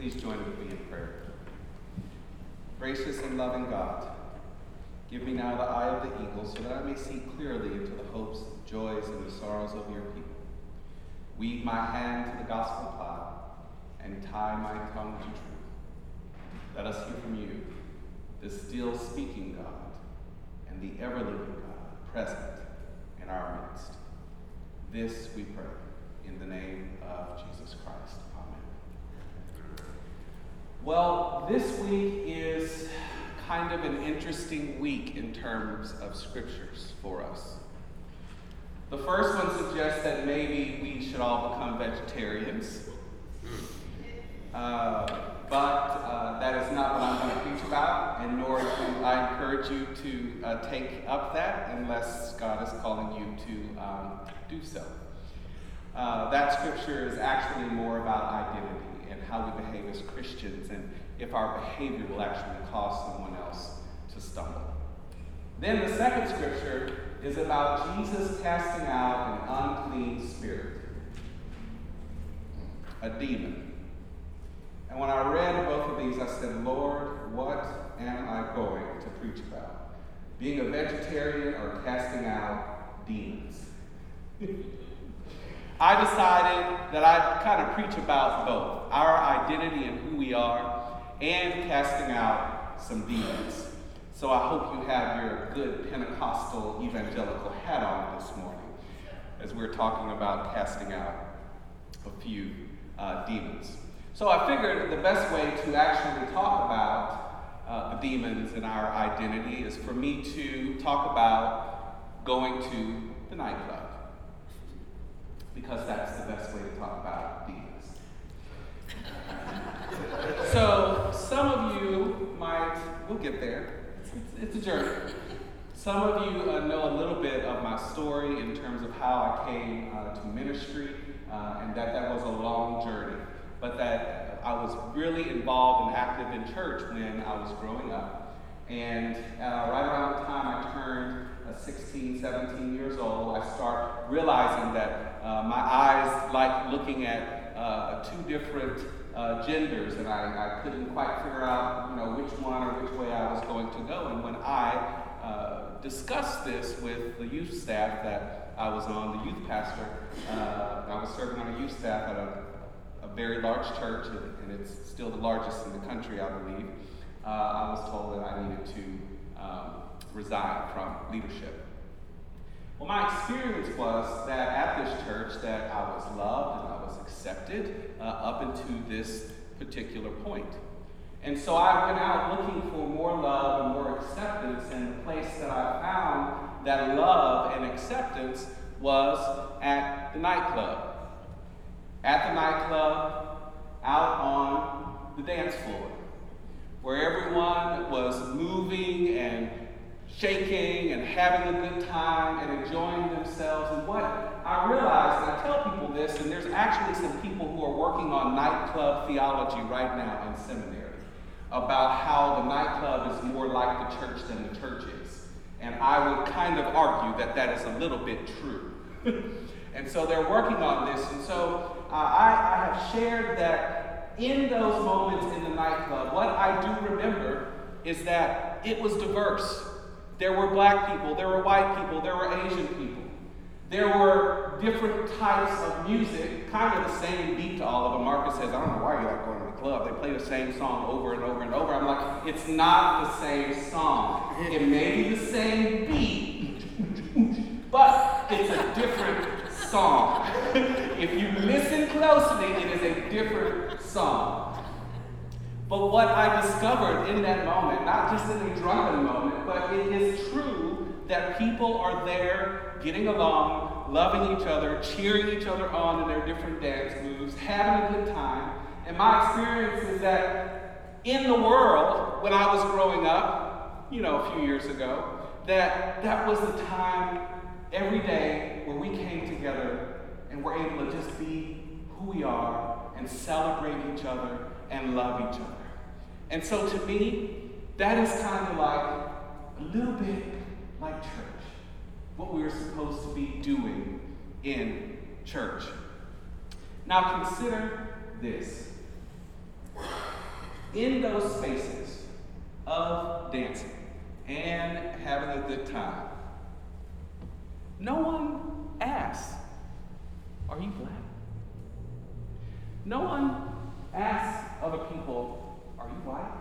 Please join with me in prayer. Gracious and loving God, give me now the eye of the eagle so that I may see clearly into the hopes, the joys, and the sorrows of your people. Weave my hand to the gospel plow and tie my tongue to truth. Let us hear from you, the still speaking God and the ever living God present in our midst. This we pray in the name of Jesus Christ. Well, this week is kind of an interesting week in terms of scriptures for us. The first one suggests that maybe we should all become vegetarians. Uh, but uh, that is not what I'm going to preach about, and nor do I encourage you to uh, take up that unless God is calling you to um, do so. Uh, that scripture is actually more about identity how we behave as Christians and if our behavior will actually cause someone else to stumble. Then the second scripture is about Jesus casting out an unclean spirit, a demon. And when I read both of these, I said, Lord, what am I going to preach about? Being a vegetarian or casting out demons? I decided that I'd kind of preach about both our identity and who we are, and casting out some demons. So I hope you have your good Pentecostal evangelical hat on this morning as we're talking about casting out a few uh, demons. So I figured the best way to actually talk about uh, the demons and our identity is for me to talk about going to the nightclub because that's the best way to talk about demons. so, some of you might, we'll get there, it's, it's a journey. Some of you uh, know a little bit of my story in terms of how I came uh, to ministry, uh, and that that was a long journey, but that I was really involved and active in church when I was growing up. And uh, right around the time I turned uh, 16, 17 years old, I start realizing that uh, my eyes like looking at uh, two different uh, genders, and I, I couldn't quite figure out, you know, which one or which way I was going to go. And when I uh, discussed this with the youth staff that I was on, the youth pastor, uh, I was serving on a youth staff at a, a very large church, and, and, it's still the largest in the country, I believe. I was told that I needed to um, resign from leadership. Well, my experience was that at this church that I was loved and I was accepted uh, up into this particular point. And so I went out looking for more love and more acceptance, and the place that I found that love and acceptance was at the nightclub. At the nightclub, out on the dance floor, where everyone was moving and shaking and having a good time and enjoying themselves. And what I realized, and I tell people this, and there's actually some people who are working on nightclub theology right now in seminary about how the nightclub is more like the church than the church is. And I would kind of argue that that is a little bit true. and so they're working on this. And so uh, I, I have shared that in those moments in the nightclub, what I do remember is that it was diverse. There were black people, there were white people, there were Asian people. There were different types of music, kind of the same beat to all of them. Marcus says, I don't know why you like going to the club. They play the same song over and over and over. I'm like, it's not the same song. It may be the same beat, but it's a different song. if you listen closely, it is a different song. But what I discovered in that moment, not just in a drunken moment, but it is true that people are there getting along, loving each other, cheering each other on in their different dance moves, having a good time. And my experience is that in the world, when I was growing up, you know, a few years ago, that that was the time every day where we came together and were able to just be who we are and celebrate each other and love each other. And so to me, that is kind of like a little bit like church, what we are supposed to be doing in church. Now consider this. in those spaces of dancing and having a good time, no one asks, Are you black? No one asks other people, Are you white?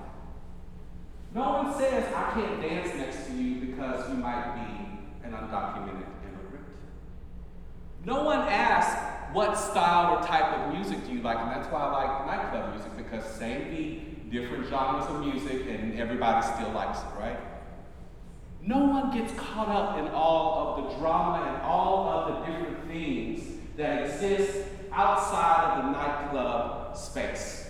No one says, I can't dance next to you because you might be an undocumented immigrant. No one asks, what style or type of music do you like? And that's why I like nightclub music because same beat, different genres of music, and everybody still likes it, right? No one gets caught up in all of the drama and all of the different things that exist outside of the nightclub space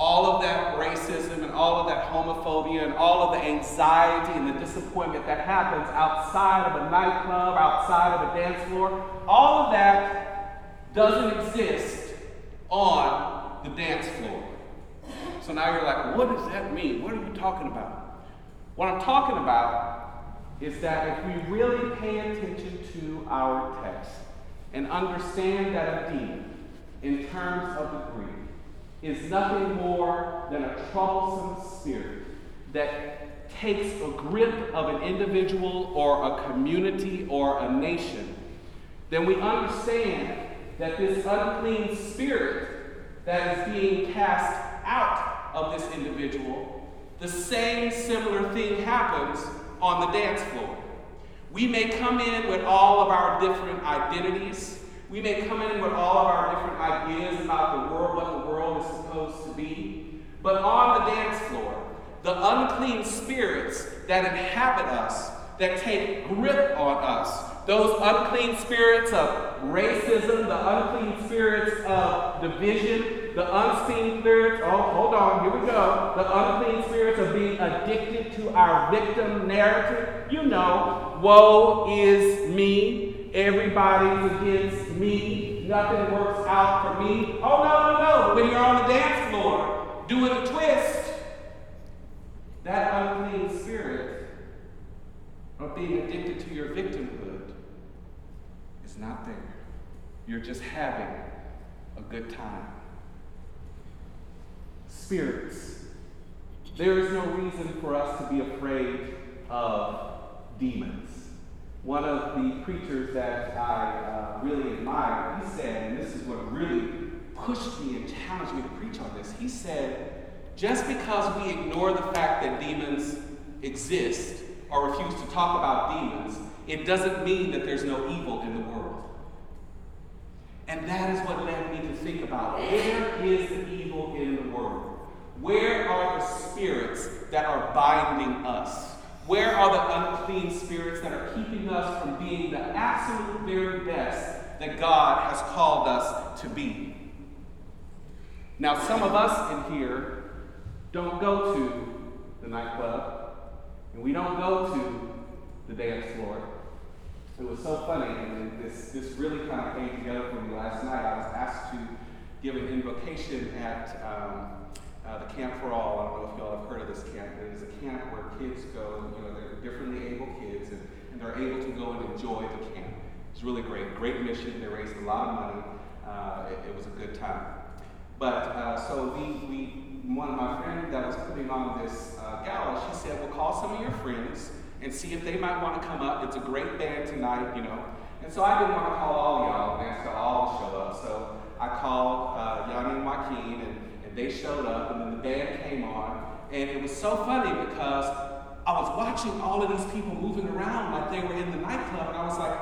all of that racism and all of that homophobia and all of the anxiety and the disappointment that happens outside of a nightclub, outside of a dance floor, all of that doesn't exist on the dance floor. So now you're like, what does that mean? What are you talking about? What I'm talking about is that if we really pay attention to our text and understand that a demon, in terms of the Greek, is nothing more than a troublesome spirit that takes a grip of an individual or a community or a nation, then we understand that this unclean spirit that is being cast of this individual, the same similar thing happens on the dance floor. We may come in with all of our different identities we may come in with all of our different ideas about the world, what the world is supposed to be. But on the dance floor, the unclean spirits that inhabit us, that take grip on us, those unclean spirits of racism, the unclean spirits of division, the unseen spirits, oh, hold on, here we go. The unclean spirits of being addicted to our victim narrative. You know, woe is me, Everybody's against me. Nothing works out for me. Oh, no, no, no. When you're on the dance floor doing a twist, that unclean spirit of being addicted to your victimhood is not there. You're just having a good time. Spirits. There is no reason for us to be afraid of demons. One of the preachers that I uh, really admire, he said, and this is what really pushed me and challenged me to preach on this. He said, just because we ignore the fact that demons exist or refuse to talk about demons, it doesn't mean that there's no evil in the world. And that is what led me to think about where is the evil in? Where are the spirits that are binding us? Where are the unclean spirits that are keeping us from being the absolute very best that God has called us to be? Now, some of us in here don't go to the nightclub, and we don't go to the dance floor. It was so funny, and this, this really kind of came together for me last night. I was asked to give an invocation at um, uh, the Camp for All. I don't know if you all have heard of this camp. It is a camp where kids go, you know, they're differently able kids, and, and they're able to go and enjoy the camp. It's really great. Great mission. They raised a lot of money. Uh, it, it, was a good time. But uh, so we, we, one of my friends that was putting on this uh, gala, she said, well, call some of your friends and see if they might want to come up. It's a great band tonight, you know. And so I didn't want to call all y'all and ask y'all all show up. So I called uh, Yanni and Joaquin, they showed up, and then the band came on. And it was so funny because I was watching all of these people moving around like they were in the nightclub, and I was like,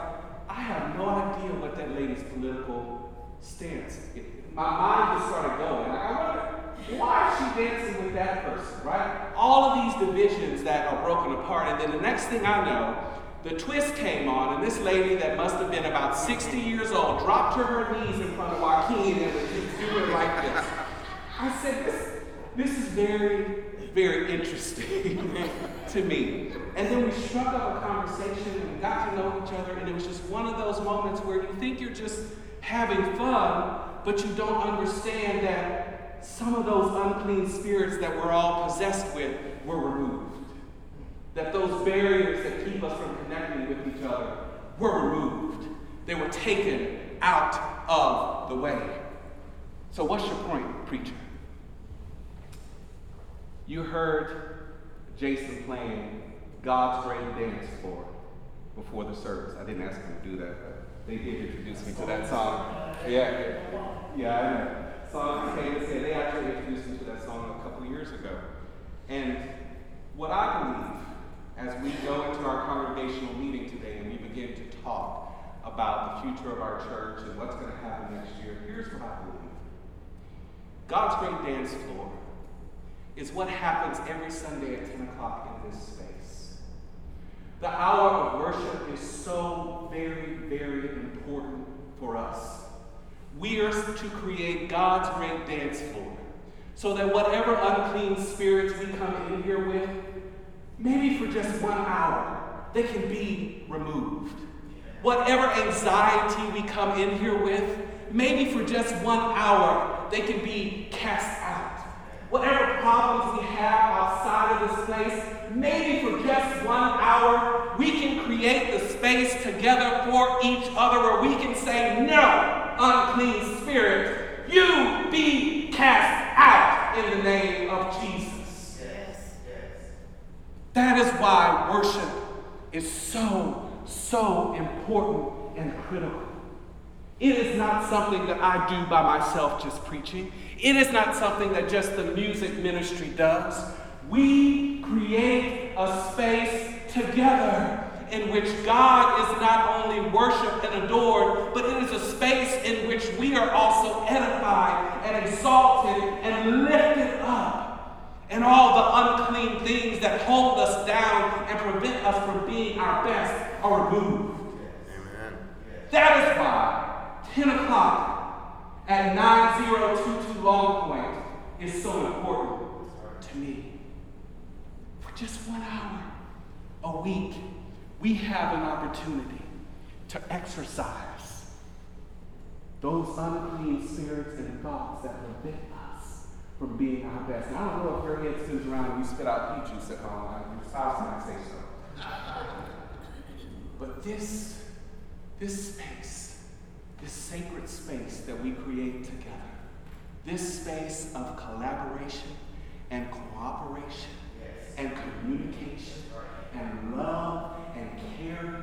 I have no idea what that lady's political stance is. My mind just started going. I wonder, why is she dancing with that person, right? All of these divisions that are broken apart, and then the next thing I know, the twist came on, and this lady that must have been about 60 years old dropped to her knees in front of Joaquin and was just doing like this. I said, this, this is very, very interesting to me. And then we struck up a conversation and got to know each other, and it was just one of those moments where you think you're just having fun, but you don't understand that some of those unclean spirits that we're all possessed with were removed. That those barriers that keep us from connecting with each other were removed. They were taken out of the way. So, what's your point, preacher? You heard Jason playing God's Great Dance Floor before the service. I didn't ask him to do that, but they did introduce me to that song. Yeah, yeah, I know. Song came said they actually introduced me to that song a couple years ago. And what I believe as we go into our congregational meeting today and we begin to talk about the future of our church and what's going to happen next year, here's what I believe God's great dance floor is what happens every Sunday at 10 o'clock in this space. The hour of worship is so very, very important for us. We are to create God's great dance floor so that whatever unclean spirits we come in here with, maybe for just one hour, they can be removed. Whatever anxiety we come in here with, maybe for just one hour, they can be cast out. Whatever problems we have outside of this place, maybe for just one hour, we can create the space together for each other where we can say, No, unclean spirit, you be cast out in the name of Jesus. Yes, yes. That is why worship is so so important and critical. It is not something that I do by myself just preaching. It is not something that just the music ministry does. We create a space together in which God is not only worshiped and adored, but it is a space in which we are also edified and exalted and lifted up. And all the unclean things that hold us down and prevent us from being our best are removed. Amen. That is why 10 o'clock at 9022 Long Point is so important to me. Just one hour a week, we have an opportunity to exercise those unclean spirits and thoughts that prevent us from being our best. I don't know if your head spins around and you spit out pea juice at home. Your spouse might say so. But this, this space, this sacred space that we create together, this space of collaboration and cooperation. And communication and love and care,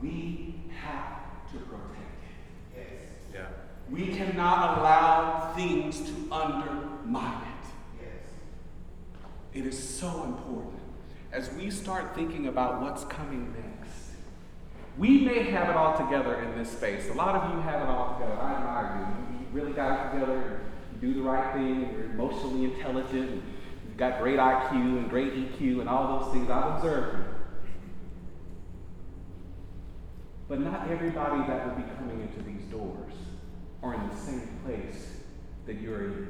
we have to protect it. Yes. Yeah. We cannot allow things to undermine it. Yes. It is so important as we start thinking about what's coming next we may have it all together in this space. A lot of you have it all together. I admire you. You really got it together. You do the right thing. You're emotionally intelligent. You've got great IQ and great EQ and all those things. I've observed you. But not everybody that will be coming into these doors are in the same place that you're in.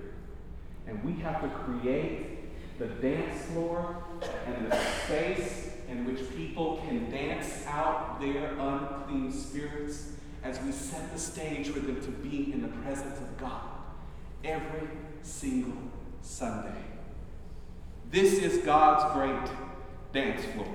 And we have to create the dance floor and the space in which people can dance out their unclean spirits as we set the stage for them to be in the presence of God every single Sunday. This is God's great dance floor.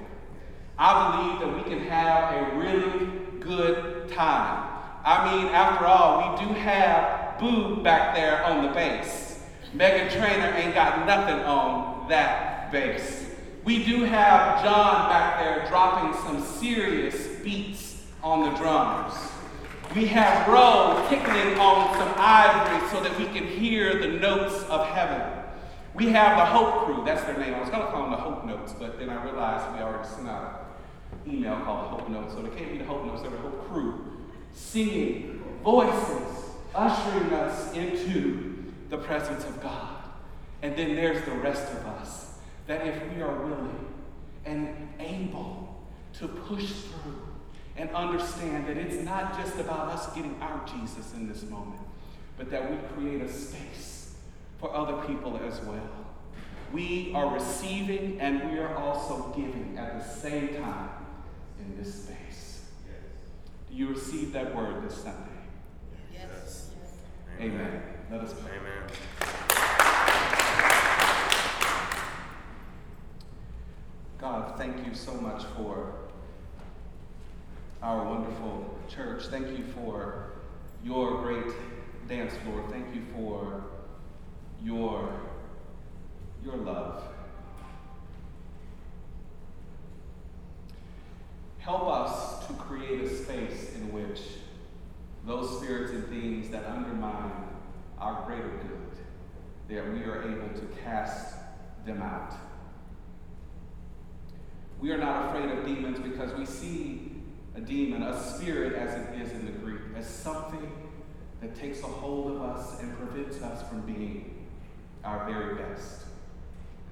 I believe that we can have a really good time. I mean, after all, we do have Boo back there on the bass. Meghan Trainor ain't got nothing on that bass. We do have John back there dropping some serious beats on the drums. We have Ro tickling on some ivory so that we can hear the notes of heaven. We have the Hope Crew, that's their name. I was going to call them the Hope Notes, but then I realized we already sent out an email called the Hope Notes, so they can't be the Hope Notes, they're the Hope Crew. Singing voices, ushering us into the presence of God. And then there's the rest of us that if we are willing and able to push through and understand that it's not just about us getting our Jesus in this moment, but that we create a space for other people as well. We are receiving and we are also giving at the same time in this space. Do you receive that word this Sunday? Yes. Amen. Amen. Let us pray. Amen. God, thank you so much for our wonderful church. Thank you for your great dance floor. Thank you for your your love. Help us to create a space in which those spirits and things that undermine our greater good, that we are able to cast them out. We are not afraid of demons because we see a demon, a spirit as it is in the Greek, as something that takes a hold of us and prevents us from being our very best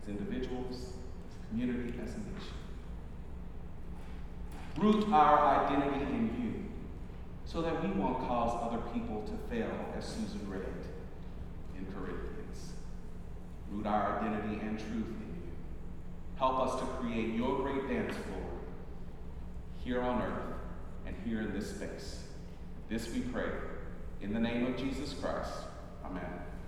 as individuals, as a community, as a nation. Root our identity in you so that we won't cause other people to fail, as Susan read in Corinthians. Root our identity and truth in you. Help us to create your great dance floor here on earth and here in this space. This we pray in the name of Jesus Christ. Amen.